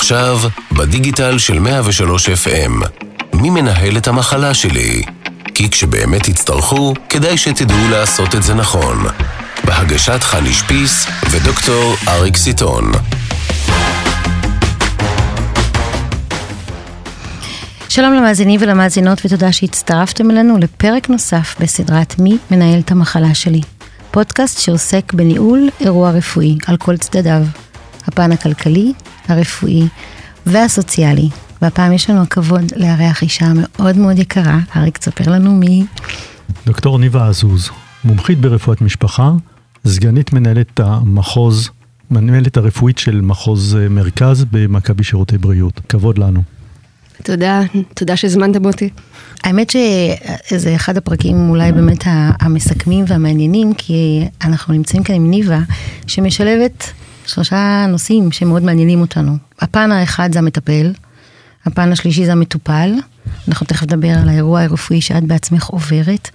עכשיו, בדיגיטל של 103 FM. מי מנהל את המחלה שלי? כי כשבאמת תצטרכו, כדאי שתדעו לעשות את זה נכון. בהגשת חני שפיס ודוקטור אריק סיטון. שלום למאזינים ולמאזינות ותודה שהצטרפתם אלינו לפרק נוסף בסדרת מי מנהל את המחלה שלי. פודקאסט שעוסק בניהול אירוע רפואי על כל צדדיו. הפן הכלכלי, הרפואי והסוציאלי. והפעם יש לנו הכבוד לארח אישה מאוד מאוד יקרה. אריק, תספר לנו מי... דוקטור ניבה עזוז, מומחית ברפואת משפחה, סגנית מנהלת המחוז, מנהלת הרפואית של מחוז אה, מרכז במכבי שירותי בריאות. כבוד לנו. תודה, תודה שהזמנתם אותי. האמת שזה אחד הפרקים אולי באמת המסכמים והמעניינים, כי אנחנו נמצאים כאן עם ניבה, שמשלבת שלושה נושאים שמאוד מעניינים אותנו. הפן האחד זה המטפל, הפן השלישי זה המטופל, אנחנו תכף נדבר על האירוע הרפואי שאת בעצמך עוברת,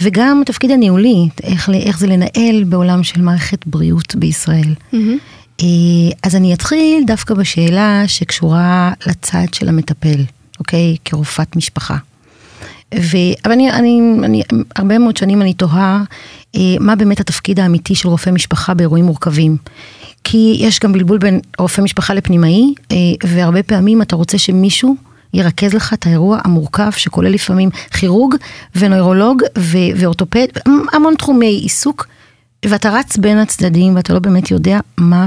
וגם התפקיד הניהולי, איך, איך זה לנהל בעולם של מערכת בריאות בישראל. Mm-hmm. אז אני אתחיל דווקא בשאלה שקשורה לצד של המטפל, אוקיי? כרופאת משפחה. ו... אבל אני, אני, אני, הרבה מאוד שנים אני תוהה אה, מה באמת התפקיד האמיתי של רופא משפחה באירועים מורכבים. כי יש גם בלבול בין רופא משפחה לפנימאי, אה, והרבה פעמים אתה רוצה שמישהו ירכז לך את האירוע המורכב, שכולל לפעמים כירורג ונוירולוג ואורתופד, המון תחומי עיסוק, ואתה רץ בין הצדדים ואתה לא באמת יודע מה,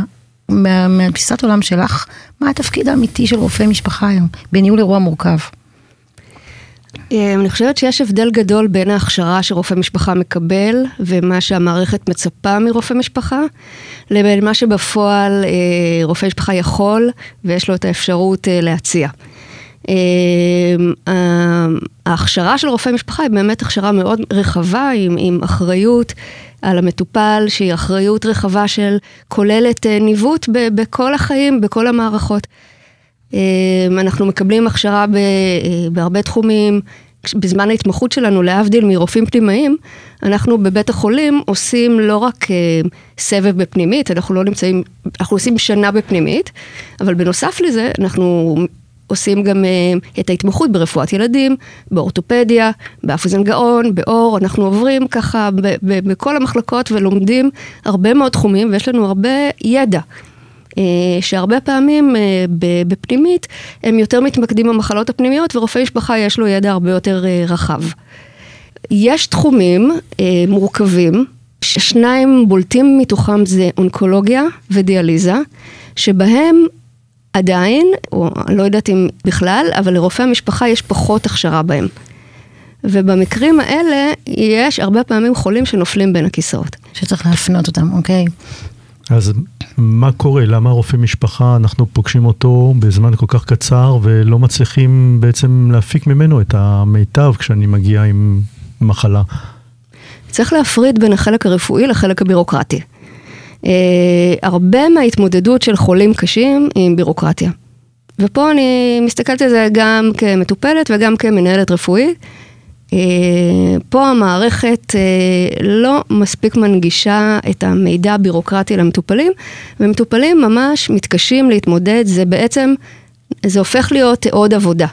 מהתפיסת עולם שלך, מה התפקיד האמיתי של רופא משפחה היום, בניהול אירוע מורכב. אה, אני חושבת שיש הבדל גדול בין ההכשרה שרופא משפחה מקבל ומה שהמערכת מצפה מרופא משפחה, לבין מה שבפועל אה, רופא משפחה יכול ויש לו את האפשרות אה, להציע. ההכשרה של רופא משפחה היא באמת הכשרה מאוד רחבה, עם, עם אחריות על המטופל, שהיא אחריות רחבה של כוללת ניווט בכל החיים, בכל המערכות. אמ, אנחנו מקבלים הכשרה ב, בהרבה תחומים. בזמן ההתמחות שלנו, להבדיל מרופאים פנימאים, אנחנו בבית החולים עושים לא רק אה, סבב בפנימית, אנחנו לא נמצאים, אנחנו עושים שנה בפנימית, אבל בנוסף לזה, אנחנו עושים גם uh, את ההתמחות ברפואת ילדים, באורתופדיה, באף אוזן גאון, באור, אנחנו עוברים ככה בכל המחלקות ולומדים הרבה מאוד תחומים ויש לנו הרבה ידע. אה, שהרבה פעמים אה, בפנימית הם יותר מתמקדים במחלות הפנימיות ורופא משפחה יש לו ידע הרבה יותר אה, רחב. יש תחומים מורכבים, שניים בולטים מתוכם זה אונקולוגיה ודיאליזה, שבהם עדיין, או לא יודעת אם בכלל, אבל לרופא המשפחה יש פחות הכשרה בהם. ובמקרים האלה יש הרבה פעמים חולים שנופלים בין הכיסאות. שצריך להפנות אותם, אוקיי. אז מה קורה? למה רופא משפחה, אנחנו פוגשים אותו בזמן כל כך קצר ולא מצליחים בעצם להפיק ממנו את המיטב כשאני מגיע עם מחלה? צריך להפריד בין החלק הרפואי לחלק הבירוקרטי. Uh, הרבה מההתמודדות של חולים קשים היא עם בירוקרטיה. ופה אני מסתכלת על זה גם כמטופלת וגם כמנהלת רפואית. אה, פה המערכת אה, לא מספיק מנגישה את המידע הבירוקרטי למטופלים, ומטופלים ממש מתקשים להתמודד, זה בעצם, זה הופך להיות עוד עבודה.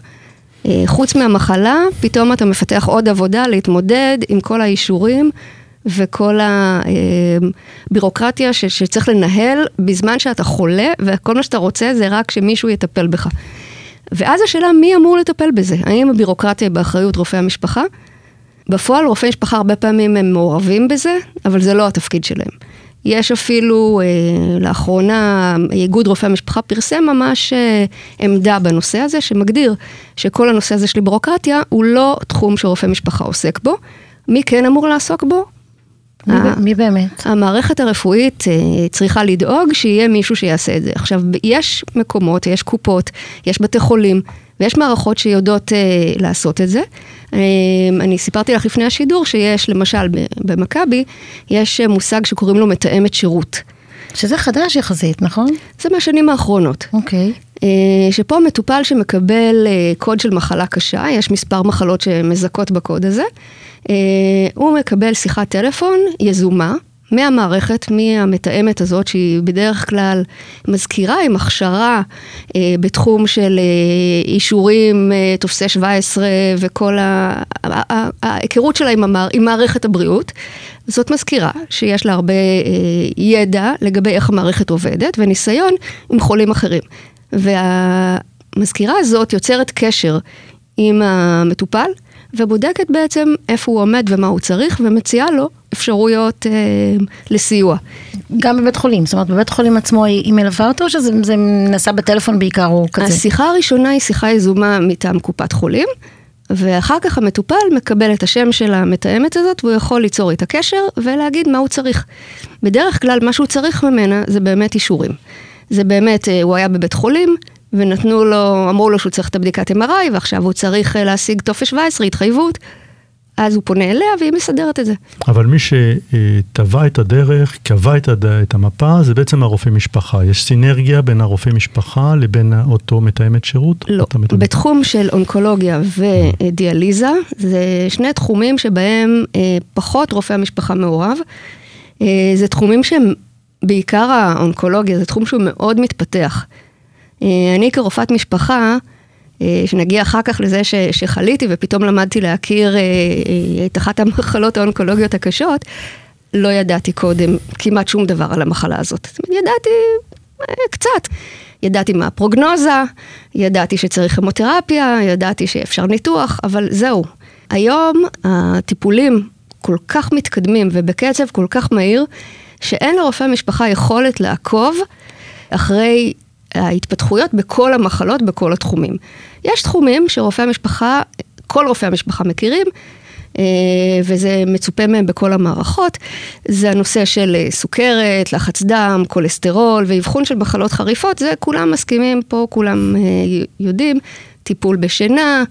אה, חוץ מהמחלה, פתאום אתה מפתח עוד עבודה להתמודד עם כל האישורים וכל הבירוקרטיה שצריך לנהל בזמן שאתה חולה, וכל מה שאתה רוצה זה רק שמישהו יטפל בך. ואז השאלה מי אמור לטפל בזה? האם הבירוקרטיה באחריות רופאי המשפחה? בפועל רופאי משפחה הרבה פעמים הם מעורבים בזה, אבל זה לא התפקיד שלהם. יש אפילו, אה, לאחרונה, איגוד רופאי המשפחה פרסם ממש אה, עמדה בנושא הזה, שמגדיר שכל הנושא הזה של בירוקרטיה הוא לא תחום שרופא משפחה עוסק בו. מי כן אמור לעסוק בו? מי, מי באמת? המערכת הרפואית אה, צריכה לדאוג שיהיה מישהו שיעשה את זה. עכשיו, יש מקומות, יש קופות, יש בתי חולים, ויש מערכות שיודעות אה, לעשות את זה. אה, אני סיפרתי לך לפני השידור שיש, למשל, במכבי, יש מושג שקוראים לו מתאמת שירות. שזה חדש יחסית, נכון? זה מהשנים האחרונות. אוקיי. Okay. שפה מטופל שמקבל קוד של מחלה קשה, יש מספר מחלות שמזכות בקוד הזה. הוא מקבל שיחת טלפון יזומה מהמערכת, מהמתאמת הזאת, שהיא בדרך כלל מזכירה עם הכשרה אה, בתחום של אה, אישורים, אה, טופסי 17 וכל ההיכרות שלה עם, המער, עם מערכת הבריאות. זאת מזכירה שיש לה הרבה אה, ידע לגבי איך המערכת עובדת וניסיון עם חולים אחרים. והמזכירה הזאת יוצרת קשר עם המטופל. ובודקת בעצם איפה הוא עומד ומה הוא צריך, ומציעה לו אפשרויות אה, לסיוע. גם בבית חולים, זאת אומרת בבית חולים עצמו היא מלווה אותו, או שזה נעשה בטלפון בעיקר או כזה? השיחה הראשונה היא שיחה יזומה מטעם קופת חולים. ואחר כך המטופל מקבל את השם של המתאמת הזאת, והוא יכול ליצור איתה קשר ולהגיד מה הוא צריך. בדרך כלל מה שהוא צריך ממנה זה באמת אישורים. זה באמת, אה, הוא היה בבית חולים, ונתנו לו, אמרו לו שהוא צריך את הבדיקת MRI, ועכשיו הוא צריך אה, להשיג טופס 17, התחייבות. אז הוא פונה אליה והיא מסדרת את זה. אבל מי שטבע את הדרך, קבע את, הד... את המפה, זה בעצם הרופא משפחה. יש סינרגיה בין הרופא משפחה לבין אותו מתאמת שירות? לא, מתאמת... בתחום של אונקולוגיה ודיאליזה, זה שני תחומים שבהם אה, פחות רופא המשפחה מעורב. זה תחומים שהם, בעיקר האונקולוגיה, זה תחום שהוא מאוד מתפתח. אה, אני כרופאת משפחה, אה, שנגיע אחר כך לזה ש, שחליתי ופתאום למדתי להכיר אה, את אחת המחלות האונקולוגיות הקשות, לא ידעתי קודם כמעט שום דבר על המחלה הזאת. ידעתי קצת. ידעתי מה הפרוגנוזה, ידעתי שצריך המותרפיה, ידעתי שאפשר ניתוח, אבל זהו. היום הטיפולים כל כך מתקדמים ובקצב כל כך מהיר, שאין לרופא משפחה יכולת לעקוב אחרי ההתפתחויות בכל המחלות, בכל התחומים. יש תחומים שרופאי המשפחה, כל רופאי המשפחה מכירים, אה, וזה מצופה מהם בכל המערכות, זה הנושא של אה, סוכרת, לחץ דם, כולסטרול ואבחון של מחלות חריפות, זה כולם מסכימים פה, כולם אה, יודעים. טיפול בשינה,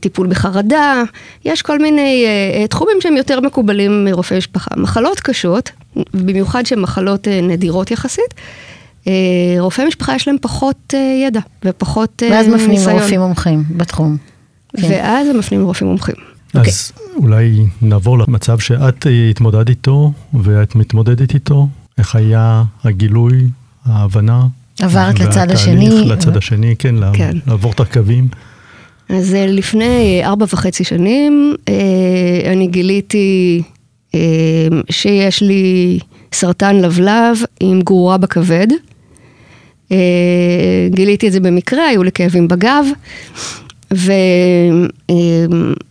טיפול בחרדה, יש כל מיני תחומים שהם יותר מקובלים מרופאי משפחה. מחלות קשות, במיוחד שהן מחלות נדירות יחסית, אה, רופאי משפחה יש להם פחות אה, ידע ופחות ניסיון. ואז מפנים לרופאים מומחים בתחום. כן. ואז הם מפנים לרופאים מומחים. אז okay. אוקיי. אולי נעבור למצב שאת אה, התמודדת איתו ואת מתמודדת איתו. איך היה הגילוי, ההבנה? עברת לצד השני. לצד השני, כן, כן. לעבור את הקווים. אז לפני ארבע וחצי שנים אני גיליתי שיש לי סרטן לבלב עם גרורה בכבד. אה, גיליתי את זה במקרה, היו לי כאבים בגב,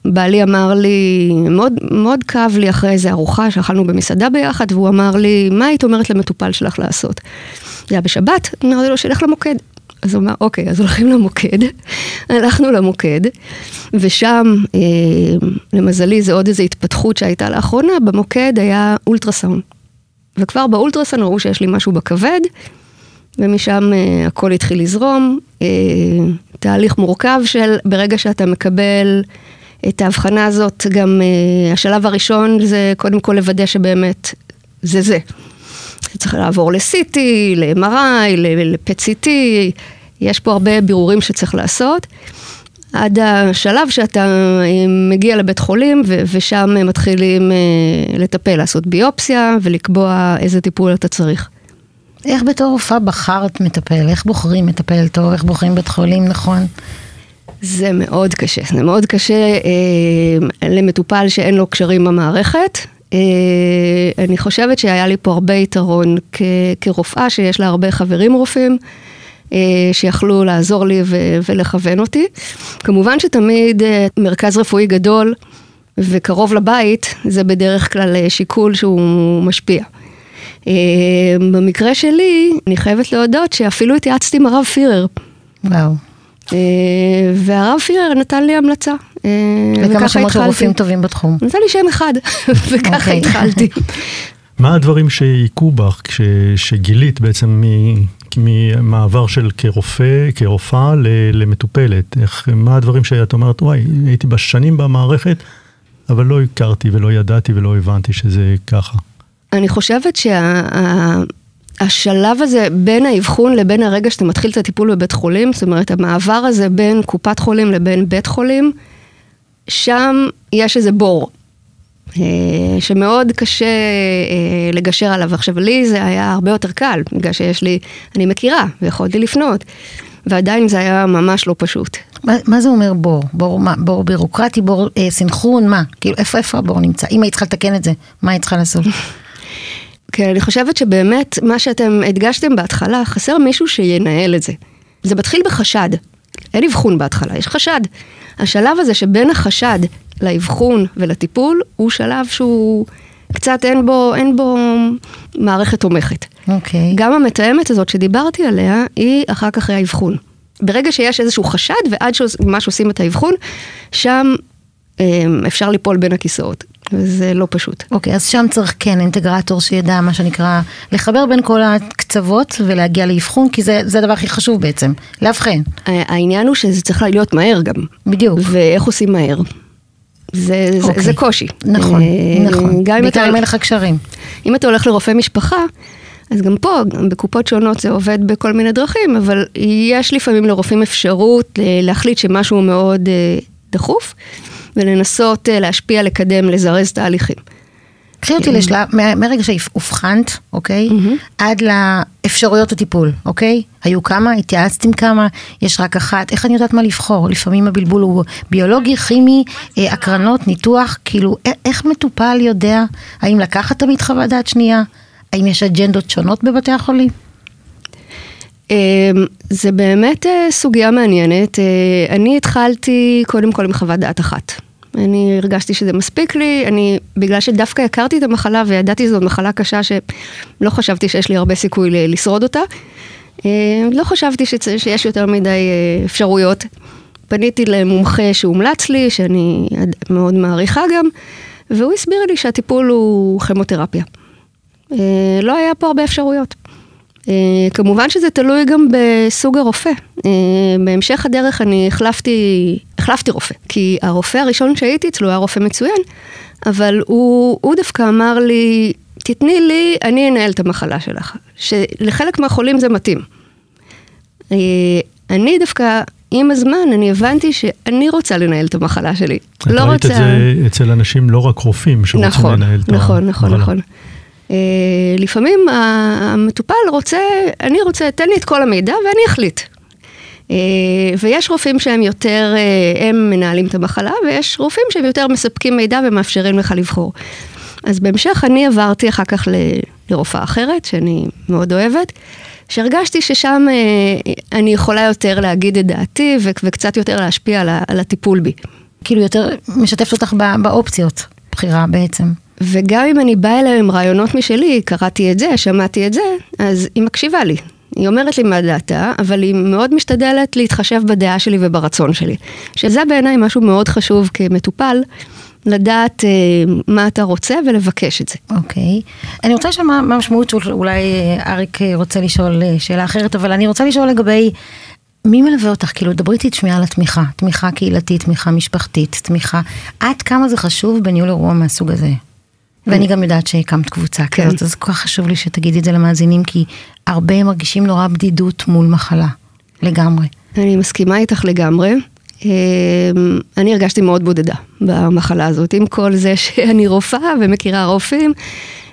ובעלי אמר לי, מאוד, מאוד כאב לי אחרי איזה ארוחה שאכלנו במסעדה ביחד, והוא אמר לי, מה היית אומרת למטופל שלך לעשות? זה היה בשבת, אמרתי לו, שילך למוקד. אז הוא אמר, אוקיי, אז הולכים למוקד. הלכנו למוקד, ושם, אה, למזלי, זה עוד איזו התפתחות שהייתה לאחרונה, במוקד היה אולטרסאונד. וכבר באולטרסאונד ראו שיש לי משהו בכבד, ומשם uh, הכל התחיל לזרום. Uh, תהליך מורכב של ברגע שאתה מקבל את ההבחנה הזאת, גם uh, השלב הראשון זה קודם כל לוודא שבאמת זה זה. צריך לעבור ל-CT, ל-MRI, ל-PET-CT, יש פה הרבה בירורים שצריך לעשות. עד השלב שאתה מגיע לבית חולים ו- ושם מתחילים לטפל, לעשות ביופסיה ולקבוע איזה טיפול אתה צריך. איך בתור רופאה בחרת מטפל? איך בוחרים מטפל טוב? איך בוחרים בית חולים נכון? זה מאוד קשה, זה מאוד קשה אה, למטופל שאין לו קשרים במערכת. אה, אני חושבת שהיה לי פה הרבה יתרון כ- כרופאה שיש לה הרבה חברים רופאים. אה, שיכלו לעזור לי ו- ולכוון אותי. כמובן שתמיד אה, מרכז רפואי גדול וקרוב לבית, זה בדרך כלל אה, שיקול שהוא משפיע. במקרה שלי, אני חייבת להודות שאפילו התייעצתי עם הרב פירר. וואו. והרב פירר נתן לי המלצה. וכמה שמות של רופאים טובים בתחום. נתן לי שם אחד, וככה. אוקיי. התחלתי. מה הדברים שהיכו בך כשגילית בעצם ממעבר של כרופא, כרופאה למטופלת? איך, מה הדברים שאת אומרת, וואי, הייתי בשנים במערכת, אבל לא הכרתי ולא ידעתי ולא הבנתי שזה ככה. אני חושבת שהשלב שה, הזה בין האבחון לבין הרגע שאתה מתחיל את הטיפול בבית חולים, זאת אומרת, המעבר הזה בין קופת חולים לבין בית חולים, שם יש איזה בור. שמאוד קשה לגשר עליו. עכשיו, לי זה היה הרבה יותר קל, בגלל שיש לי, אני מכירה, ויכולתי לפנות, ועדיין זה היה ממש לא פשוט. מה, מה זה אומר בור? בור, מה, בור בירוקרטי, בור אה, סינכרון, מה? כאילו, איפה, איפה הבור נמצא? אם היית צריכה לתקן את זה, מה היית צריכה לעשות? כן, אני חושבת שבאמת, מה שאתם הדגשתם בהתחלה, חסר מישהו שינהל את זה. זה מתחיל בחשד. אין אבחון בהתחלה, יש חשד. השלב הזה שבין החשד לאבחון ולטיפול, הוא שלב שהוא קצת אין בו, אין בו מערכת תומכת. אוקיי. גם המתאמת הזאת שדיברתי עליה, היא אחר כך האבחון. ברגע שיש איזשהו חשד ועד שממש עושים את האבחון, שם אמ, אפשר ליפול בין הכיסאות. וזה לא פשוט. אוקיי, אז שם צריך כן אינטגרטור שידע מה שנקרא לחבר בין כל הקצוות ולהגיע לאבחון, כי זה, זה הדבר הכי חשוב בעצם, לאבחן. העניין הוא שזה צריך להיות מהר גם. בדיוק. ואיך עושים מהר. זה, אוקיי. זה, זה קושי. נכון, אה, נכון. גם אם בעיקר אם אין לך קשרים. אם אתה הולך לרופא משפחה, אז גם פה, גם בקופות שונות זה עובד בכל מיני דרכים, אבל יש לפעמים לרופאים אפשרות אה, להחליט שמשהו מאוד אה, דחוף, ולנסות להשפיע, לקדם, לזרז תהליכים. קחי אותי לשלב, מה- מהרגע שאובחנת, אוקיי? עד לאפשרויות הטיפול, אוקיי? היו כמה? התייעצת עם כמה? יש רק אחת? איך אני יודעת מה לבחור? לפעמים הבלבול הוא ביולוגי, כימי, אה, הקרנות, ניתוח, כאילו, איך מטופל יודע האם לקחת תמיד חוות דעת שנייה? האם יש אג'נדות שונות בבתי החולים? אמ, זה באמת אה, סוגיה מעניינת. אה, אני התחלתי קודם כל עם חוות דעת אחת. אני הרגשתי שזה מספיק לי, אני, בגלל שדווקא הכרתי את המחלה וידעתי שזו מחלה קשה שלא חשבתי שיש לי הרבה סיכוי לשרוד אותה, אה, לא חשבתי שצ- שיש יותר מדי אה, אפשרויות. פניתי למומחה שהומלץ לי, שאני מאוד מעריכה גם, והוא הסביר לי שהטיפול הוא כימותרפיה. אה, לא היה פה הרבה אפשרויות. אה, כמובן שזה תלוי גם בסוג הרופא. אה, בהמשך הדרך אני החלפתי, החלפתי רופא, כי הרופא הראשון שהייתי אצלו היה רופא מצוין, אבל הוא, הוא דווקא אמר לי, תתני לי, אני אנהל את המחלה שלך. שלחלק מהחולים זה מתאים. אה, אני דווקא, עם הזמן, אני הבנתי שאני רוצה לנהל את המחלה שלי. את לא ראית רוצה... את זה אצל אנשים, לא רק רופאים שרוצים נכון, לנהל את נכון, נכון, המחלה. נכון. Uh, לפעמים המטופל רוצה, אני רוצה, תן לי את כל המידע ואני אחליט. Uh, ויש רופאים שהם יותר, uh, הם מנהלים את המחלה, ויש רופאים שהם יותר מספקים מידע ומאפשרים לך לבחור. אז בהמשך אני עברתי אחר כך ל- לרופאה אחרת, שאני מאוד אוהבת, שהרגשתי ששם uh, אני יכולה יותר להגיד את דעתי וקצת יותר להשפיע על, על הטיפול בי. כאילו יותר משתפת אותך באופציות, בחירה בעצם. וגם אם אני באה אליה עם רעיונות משלי, קראתי את זה, שמעתי את זה, אז היא מקשיבה לי. היא אומרת לי מה דעתה, אבל היא מאוד משתדלת להתחשב בדעה שלי וברצון שלי. שזה בעיניי משהו מאוד חשוב כמטופל, לדעת אה, מה אתה רוצה ולבקש את זה. אוקיי. אני רוצה לשאול מה המשמעות של, אולי אה, אריק אה, רוצה לשאול אה, שאלה אחרת, אבל אני רוצה לשאול לגבי מי מלווה אותך? כאילו, דברי איתי שנייה על התמיכה. תמיכה קהילתית, תמיכה משפחתית, תמיכה. עד כמה זה חשוב בניהול אירוע מהסוג הזה? ואני גם יודעת שהקמת קבוצה כן. כזאת, אז כל כך חשוב לי שתגידי את זה למאזינים, כי הרבה מרגישים נורא בדידות מול מחלה. לגמרי. אני מסכימה איתך לגמרי. אה, אני הרגשתי מאוד בודדה במחלה הזאת, עם כל זה שאני רופאה ומכירה רופאים.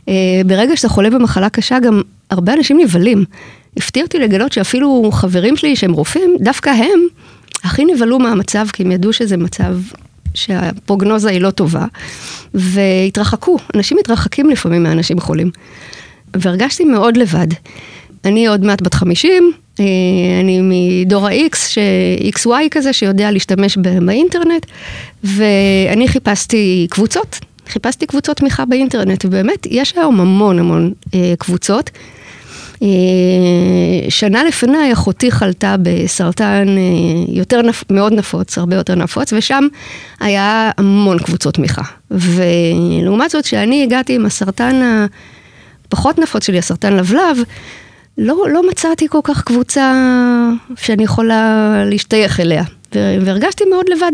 אה, ברגע שאתה חולה במחלה קשה, גם הרבה אנשים נבהלים. הפתיע אותי לגלות שאפילו חברים שלי שהם רופאים, דווקא הם הכי נבהלו מהמצב, כי הם ידעו שזה מצב שהפרוגנוזה היא לא טובה, והתרחקו. אנשים מתרחקים לפעמים מאנשים חולים. והרגשתי מאוד לבד. אני עוד מעט בת 50, אה, אני מדור ה-X, ש- XY כזה, שיודע להשתמש באינטרנט, ואני חיפשתי קבוצות, חיפשתי קבוצות תמיכה באינטרנט, ובאמת, יש היום המון המון אה, קבוצות. אה, שנה לפניי אחותי חלתה בסרטן אה, יותר נפ... מאוד נפוץ, הרבה יותר נפוץ, ושם היה המון קבוצות תמיכה. ולעומת זאת, כשאני הגעתי עם הסרטן הפחות נפוץ שלי, הסרטן לבלב, לא, לא מצאתי כל כך קבוצה שאני יכולה להשתייך אליה, והרגשתי מאוד לבד.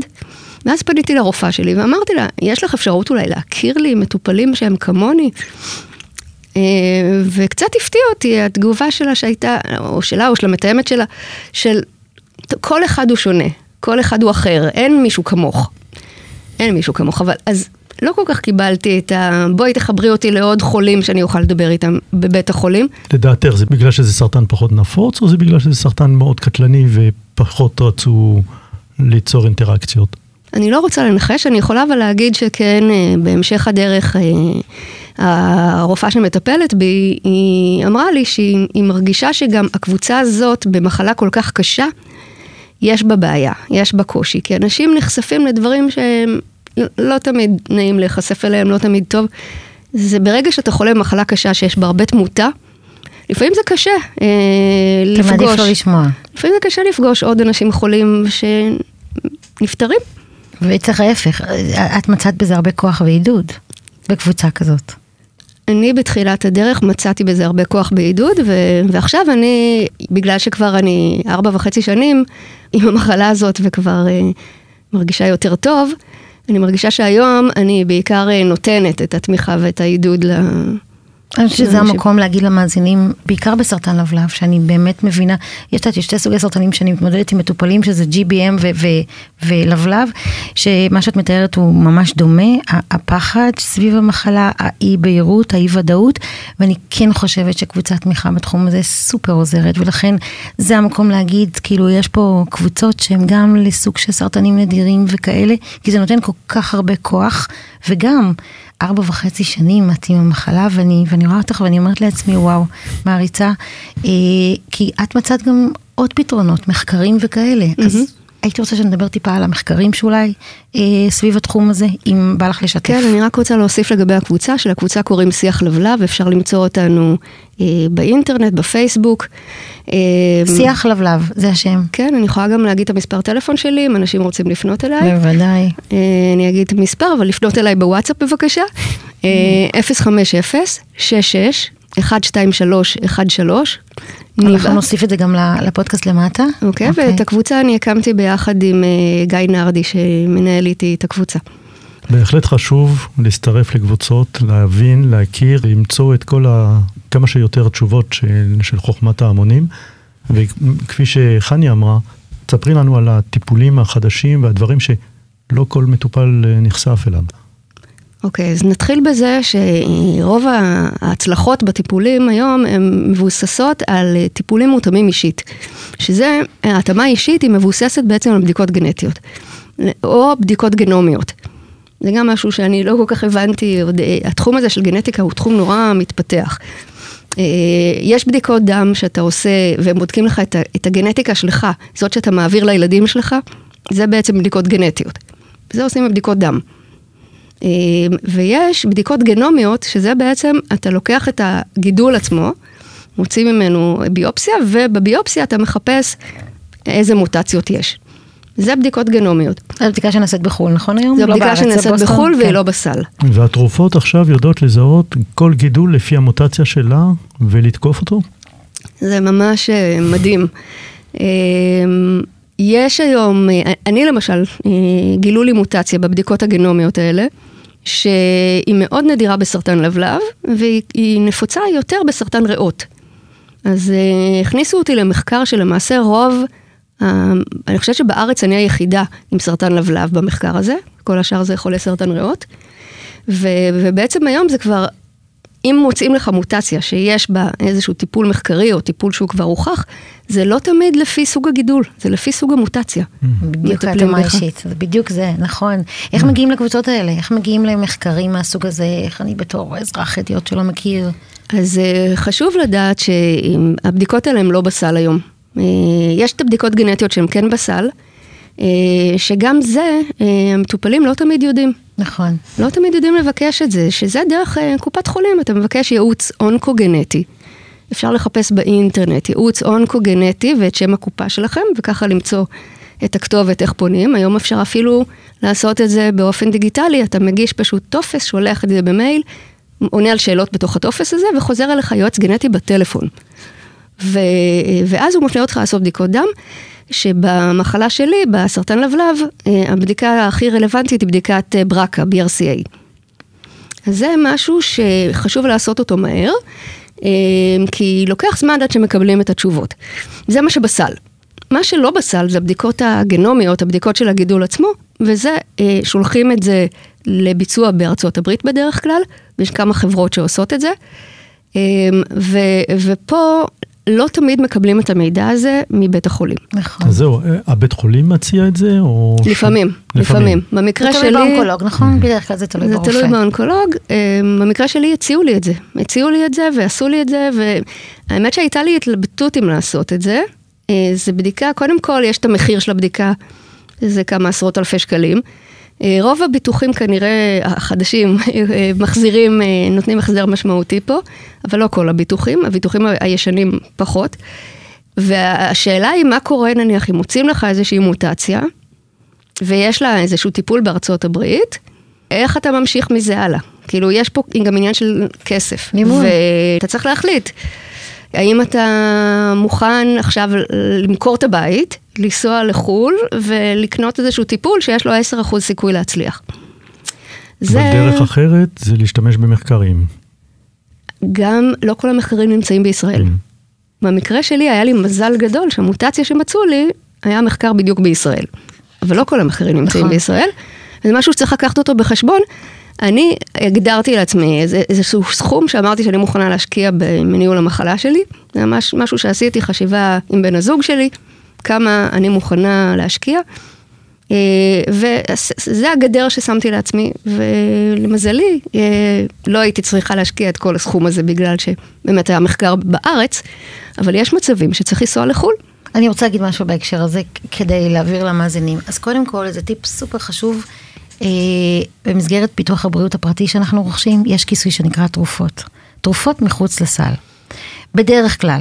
ואז פניתי לרופאה שלי ואמרתי לה, יש לך אפשרות אולי להכיר לי מטופלים שהם כמוני? אה, וקצת הפתיע אותי התגובה שלה שהייתה, או שלה או של המתאמת שלה, של כל אחד הוא שונה, כל אחד הוא אחר, אין מישהו כמוך. אין מישהו כמוך, אבל אז לא כל כך קיבלתי את ה... בואי תחברי אותי לעוד חולים שאני אוכל לדבר איתם בבית החולים. לדעתך, זה בגלל שזה סרטן פחות נפוץ, או זה בגלל שזה סרטן מאוד קטלני ופחות רצו ליצור אינטראקציות? אני לא רוצה לנחש, אני יכולה אבל להגיד שכן, אה, בהמשך הדרך, אה, הרופאה שמטפלת בי, היא אמרה לי שהיא מרגישה שגם הקבוצה הזאת במחלה כל כך קשה, יש בה בעיה, יש בה קושי, כי אנשים נחשפים לדברים שהם לא תמיד נעים להיחשף אליהם, לא תמיד טוב. זה ברגע שאתה חולה במחלה קשה שיש בה הרבה תמותה, לפעמים זה קשה אה, לפגוש. אתה מעדיף לא לשמוע. לפעמים זה קשה לפגוש עוד אנשים חולים שנפטרים. וצריך ההפך, את מצאת בזה הרבה כוח ועידוד, בקבוצה כזאת. אני בתחילת הדרך מצאתי בזה הרבה כוח בעידוד, ו- ועכשיו אני, בגלל שכבר אני ארבע וחצי שנים עם המחלה הזאת וכבר uh, מרגישה יותר טוב, אני מרגישה שהיום אני בעיקר uh, נותנת את התמיכה ואת העידוד ל... אני חושבת שזה המקום להגיד למאזינים, בעיקר בסרטן לבלב, שאני באמת מבינה, יש את שתי סוגי סרטנים שאני מתמודדת עם מטופלים, שזה GBM ולבלב, שמה שאת מתארת הוא ממש דומה, הפחד סביב המחלה, האי בהירות, האי ודאות, ואני כן חושבת שקבוצת תמיכה בתחום הזה סופר עוזרת, ולכן זה המקום להגיד, כאילו יש פה קבוצות שהן גם לסוג של סרטנים נדירים וכאלה, כי זה נותן כל כך הרבה כוח, וגם ארבע וחצי שנים את עם המחלה, ואני, ואני רואה אותך ואני אומרת לעצמי, וואו, מעריצה, אה, כי את מצאת גם עוד פתרונות, מחקרים וכאלה. Mm-hmm. אז הייתי רוצה שנדבר טיפה על המחקרים שאולי אה, סביב התחום הזה, אם בא לך לשתף. כן, אני רק רוצה להוסיף לגבי הקבוצה, שלקבוצה קוראים שיח לבלב, אפשר למצוא אותנו אה, באינטרנט, בפייסבוק. אה, שיח לבלב, זה השם. כן, אני יכולה גם להגיד את המספר טלפון שלי, אם אנשים רוצים לפנות אליי. בוודאי. אה, אני אגיד את המספר, אבל לפנות אליי בוואטסאפ בבקשה. אה, 050-123-13. אנחנו נוסיף את זה גם לפודקאסט למטה. אוקיי, okay, okay. ואת הקבוצה אני הקמתי ביחד עם uh, גיא נרדי שמנהל איתי את הקבוצה. בהחלט חשוב להצטרף לקבוצות, להבין, להכיר, למצוא את כל ה... כמה שיותר תשובות של, של חוכמת ההמונים. וכפי שחני אמרה, תספרי לנו על הטיפולים החדשים והדברים שלא כל מטופל אה, נחשף אליו. אוקיי, okay, אז נתחיל בזה שרוב ההצלחות בטיפולים היום הן מבוססות על טיפולים מותאמים אישית. שזה, ההתאמה אישית היא מבוססת בעצם על בדיקות גנטיות, או בדיקות גנומיות. זה גם משהו שאני לא כל כך הבנתי, עוד, התחום הזה של גנטיקה הוא תחום נורא מתפתח. אה, יש בדיקות דם שאתה עושה, והם בודקים לך את הגנטיקה שלך, זאת שאתה מעביר לילדים שלך, זה בעצם בדיקות גנטיות. זה עושים בבדיקות דם. אמ, ויש בדיקות גנומיות, שזה בעצם, אתה לוקח את הגידול עצמו, מוציא ממנו ביופסיה, ובביופסיה אתה מחפש איזה מוטציות יש. זה בדיקות גנומיות. זו בדיקה שנעשית בחו"ל, נכון היום? זו לא בדיקה שנעשית בחו"ל והיא כן. לא בסל. והתרופות עכשיו יודעות לזהות כל גידול לפי המוטציה שלה ולתקוף אותו? זה ממש אה, מדהים. אמ, יש היום, אה, אני למשל, אה, גילו לי מוטציה בבדיקות הגנומיות האלה. שהיא מאוד נדירה בסרטן לבלב, והיא נפוצה יותר בסרטן ריאות. אז uh, הכניסו אותי למחקר שלמעשה רוב, uh, אני חושבת שבארץ אני היחידה עם סרטן לבלב במחקר הזה, כל השאר זה חולי סרטן ריאות. ו, ובעצם היום זה כבר אם מוצאים לך מוטציה שיש בה איזשהו טיפול מחקרי או טיפול שהוא כבר הוכח, זה לא תמיד לפי סוג הגידול, זה לפי סוג המוטציה. בדיוק להתאמה אישית, זה בדיוק זה, נכון. איך מגיעים לקבוצות האלה? איך מגיעים למחקרים מהסוג הזה? איך אני בתור אזרח ידיעות שלא מכיר? אז אה, חשוב לדעת שהבדיקות האלה הן לא בסל היום. אה, יש את הבדיקות גנטיות שהן כן בסל, אה, שגם זה, המטופלים לא תמיד יודעים. נכון. לא תמיד יודעים לבקש את זה, שזה דרך קופת חולים, אתה מבקש ייעוץ אונקוגנטי. אפשר לחפש באינטרנט ייעוץ אונקוגנטי ואת שם הקופה שלכם, וככה למצוא את הכתובת איך פונים. היום אפשר אפילו לעשות את זה באופן דיגיטלי, אתה מגיש פשוט טופס, שולח את זה במייל, עונה על שאלות בתוך הטופס הזה, וחוזר אליך יועץ גנטי בטלפון. ו... ואז הוא מפנה אותך לעשות בדיקות דם. שבמחלה שלי, בסרטן לבלב, אה, הבדיקה הכי רלוונטית היא בדיקת אה, ברקה, BRCA. אז זה משהו שחשוב לעשות אותו מהר, אה, כי לוקח זמן עד שמקבלים את התשובות. זה מה שבסל. מה שלא בסל זה הבדיקות הגנומיות, הבדיקות של הגידול עצמו, וזה, אה, שולחים את זה לביצוע בארצות הברית בדרך כלל, ויש כמה חברות שעושות את זה. ו, ופה לא תמיד מקבלים את המידע הזה מבית החולים. נכון. אז זהו, אה, הבית חולים מציע את זה, או... ש- לפעמים, לפעמים. במקרה זה שלי... תלוי באונקולוג, נכון? בדרך כלל זה תלוי זה ברופא. תלוי באונקולוג. אה, במקרה שלי הציעו לי את זה. הציעו לי את זה ועשו לי את זה, והאמת שהייתה לי התלבטות אם לעשות את זה. אה, זה בדיקה, קודם כל יש את המחיר של הבדיקה, זה כמה עשרות אלפי שקלים. אה, רוב הביטוחים כנראה החדשים אה, מחזירים, אה, נותנים החזר משמעותי פה, אבל לא כל הביטוחים, הביטוחים הישנים פחות. והשאלה היא מה קורה נניח אם מוצאים לך איזושהי מוטציה, ויש לה איזשהו טיפול בארצות הברית, איך אתה ממשיך מזה הלאה? כאילו, יש פה גם עניין של כסף. מימון. ואתה צריך להחליט. האם אתה מוכן עכשיו למכור את הבית, לנסוע לחו"ל ולקנות איזשהו טיפול שיש לו 10% סיכוי להצליח. אבל דרך אחרת זה להשתמש במחקרים. גם לא כל המחקרים נמצאים בישראל. Mm. במקרה שלי היה לי מזל גדול שהמוטציה שמצאו לי היה מחקר בדיוק בישראל. אבל לא כל המחקרים נמצאים נכון. בישראל. זה משהו שצריך לקחת אותו בחשבון. אני הגדרתי לעצמי איזשהו סכום שאמרתי שאני מוכנה להשקיע בניהול המחלה שלי. זה ממש משהו שעשיתי חשיבה עם בן הזוג שלי, כמה אני מוכנה להשקיע. אה, וזה הגדר ששמתי לעצמי, ולמזלי, אה, לא הייתי צריכה להשקיע את כל הסכום הזה בגלל שבאמת היה מחקר בארץ, אבל יש מצבים שצריך לנסוע לחו"ל. אני רוצה להגיד משהו בהקשר הזה כדי להעביר למאזינים. אז קודם כל, זה טיפ סופר חשוב. אה, במסגרת פיתוח הבריאות הפרטי שאנחנו רוכשים, יש כיסוי שנקרא תרופות. תרופות מחוץ לסל. בדרך כלל,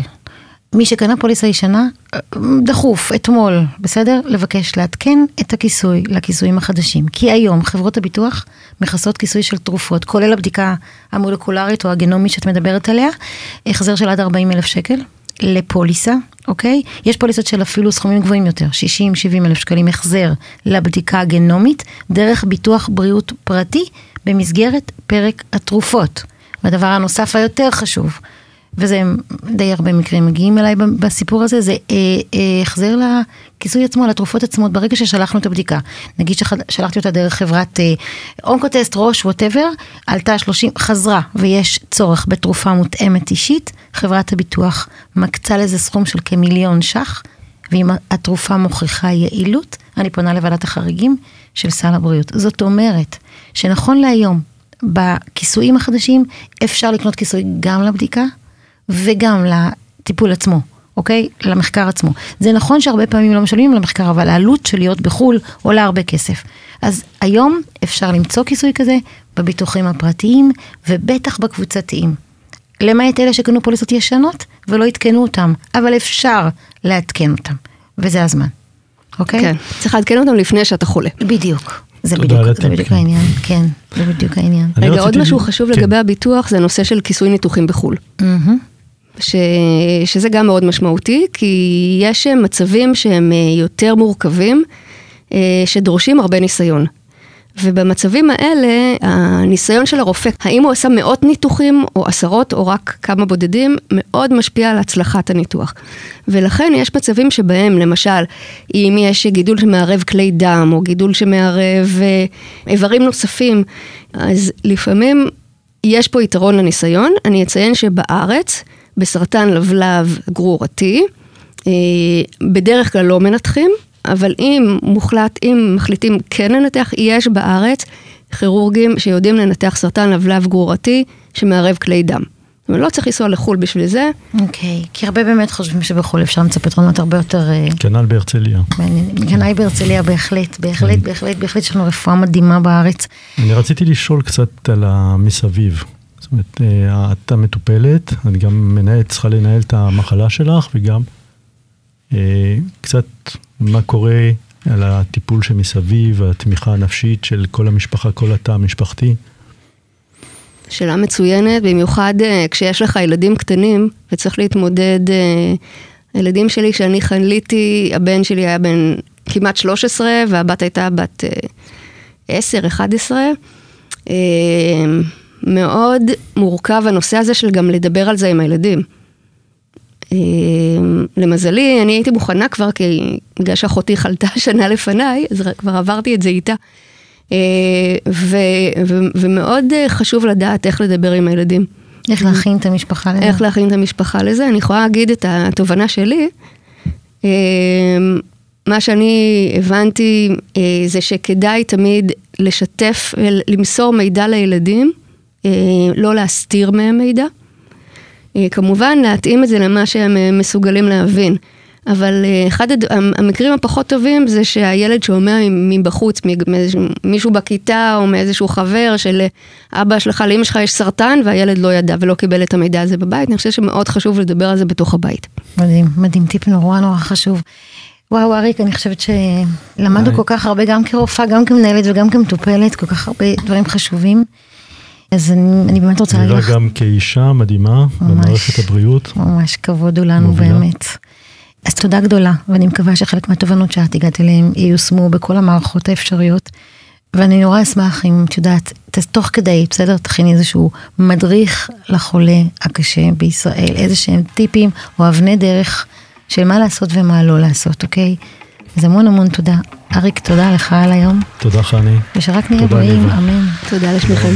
מי שקנה פוליסה ישנה, אה, דחוף, אתמול, בסדר? לבקש לעדכן את הכיסוי לכיסויים החדשים. כי היום חברות הביטוח מכסות כיסוי של תרופות, כולל הבדיקה המולקולרית או הגנומית שאת מדברת עליה, החזר של עד 40 אלף שקל. לפוליסה, אוקיי? יש פוליסות של אפילו סכומים גבוהים יותר, 60-70 אלף שקלים החזר לבדיקה הגנומית, דרך ביטוח בריאות פרטי במסגרת פרק התרופות. והדבר הנוסף היותר חשוב, וזה די הרבה מקרים מגיעים אליי בסיפור הזה, זה אה, אה, החזר לכיסוי עצמו, לתרופות עצמות, ברגע ששלחנו את הבדיקה. נגיד ששלחתי אותה דרך חברת אה, אונקוטסט, ראש, ווטאבר, עלתה 30, חזרה, ויש צורך בתרופה מותאמת אישית, חברת הביטוח מקצה לזה סכום של כמיליון ש"ח, ואם התרופה מוכיחה יעילות, אני פונה לוועדת החריגים של סל הבריאות. זאת אומרת, שנכון להיום, בכיסויים החדשים, אפשר לקנות כיסוי גם לבדיקה, וגם לטיפול עצמו, אוקיי? למחקר עצמו. זה נכון שהרבה פעמים לא משלמים למחקר, אבל העלות של להיות בחו"ל עולה הרבה כסף. אז היום אפשר למצוא כיסוי כזה בביטוחים הפרטיים, ובטח בקבוצתיים. למעט אלה שקנו פוליסות ישנות ולא עדכנו אותם, אבל אפשר לעדכן אותם, וזה הזמן, אוקיי? כן, צריך לעדכן אותם לפני שאתה חולה. בדיוק. זה בדיוק, זה בדיוק. העניין, כן, זה בדיוק העניין. רגע, עוד משהו חשוב כן. לגבי הביטוח זה הנושא של כיסוי ניתוחים בחו"ל. ש... שזה גם מאוד משמעותי, כי יש מצבים שהם אה, יותר מורכבים, אה, שדורשים הרבה ניסיון. ובמצבים האלה, הניסיון של הרופא, האם הוא עשה מאות ניתוחים או עשרות או רק כמה בודדים, מאוד משפיע על הצלחת הניתוח. ולכן יש מצבים שבהם, למשל, אם יש גידול שמערב כלי דם או גידול שמערב אה, איברים נוספים, אז לפעמים יש פה יתרון לניסיון. אני אציין שבארץ, בסרטן לבלב גרורתי, אה, בדרך כלל לא מנתחים, אבל אם מוחלט, אם מחליטים כן לנתח, יש בארץ כירורגים שיודעים לנתח סרטן לבלב גרורתי שמערב כלי דם. זאת אומרת, לא צריך לנסוע לחו"ל בשביל זה. אוקיי, כי הרבה באמת חושבים שבחו"ל אפשר למצוא פתרונות הרבה יותר אה, כנ"ל בהרצליה. גנאי בהרצליה בהחלט, בהחלט, בהחלט, בהחלט, יש לנו רפואה מדהימה בארץ. אני רציתי לשאול קצת על המסביב. זאת אומרת, אה, את המטופלת, את גם מנהלת, צריכה לנהל את המחלה שלך, וגם אה, קצת מה קורה על הטיפול שמסביב, התמיכה הנפשית של כל המשפחה, כל התא המשפחתי. שאלה מצוינת, במיוחד אה, כשיש לך ילדים קטנים וצריך להתמודד, אה, הילדים שלי, כשאני חליתי, הבן שלי היה בן כמעט 13 והבת הייתה בת אה, 10, 11. אה, מאוד מורכב הנושא הזה של גם לדבר על זה עם הילדים. למזלי, אני הייתי מוכנה כבר, כי בגלל שאחותי חלתה שנה לפניי, אז כבר עברתי את זה איתה. ו, ו, ומאוד חשוב לדעת איך לדבר עם הילדים. איך להכין את המשפחה לזה. איך להכין את המשפחה לזה. אני יכולה להגיד את התובנה שלי. מה שאני הבנתי זה שכדאי תמיד לשתף, למסור מידע לילדים, לא להסתיר מהם מידע. כמובן, להתאים את זה למה שהם מסוגלים להבין. אבל אחד המקרים הפחות טובים זה שהילד שומע מבחוץ, מישהו בכיתה או מאיזשהו חבר של אבא שלך, לאמא שלך יש סרטן והילד לא ידע ולא קיבל את המידע הזה בבית, אני חושבת שמאוד חשוב לדבר על זה בתוך הבית. מדהים, מדהים, טיפ נורא נורא חשוב. וואו אריק, אני חושבת שלמדנו כל כך הרבה, גם כרופאה, גם כמנהלת וגם כמטופלת, כל כך הרבה דברים חשובים. אז אני, אני באמת רוצה להגיד לך... גם כאישה מדהימה ממש, במערכת הבריאות. ממש כבוד הוא לנו מובילה. באמת. אז תודה גדולה, ואני מקווה שחלק מהתובנות שאת הגעת אליהן ייושמו בכל המערכות האפשריות. ואני נורא אשמח אם את יודעת, תוך כדי, בסדר, תכיני איזשהו מדריך לחולה הקשה בישראל, איזה שהם טיפים או אבני דרך של מה לעשות ומה לא לעשות, אוקיי? אז המון המון תודה. אריק, תודה לך על היום. תודה חני. ושרק נהיה בריאים, אמן. תודה לשניכם.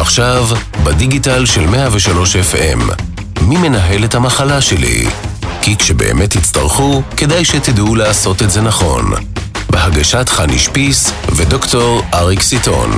עכשיו, בדיגיטל של 103 FM. מי מנהל את המחלה שלי? כי כשבאמת תצטרכו, כדאי שתדעו לעשות את זה נכון. בהגשת חני שפיס ודוקטור אריק סיטון.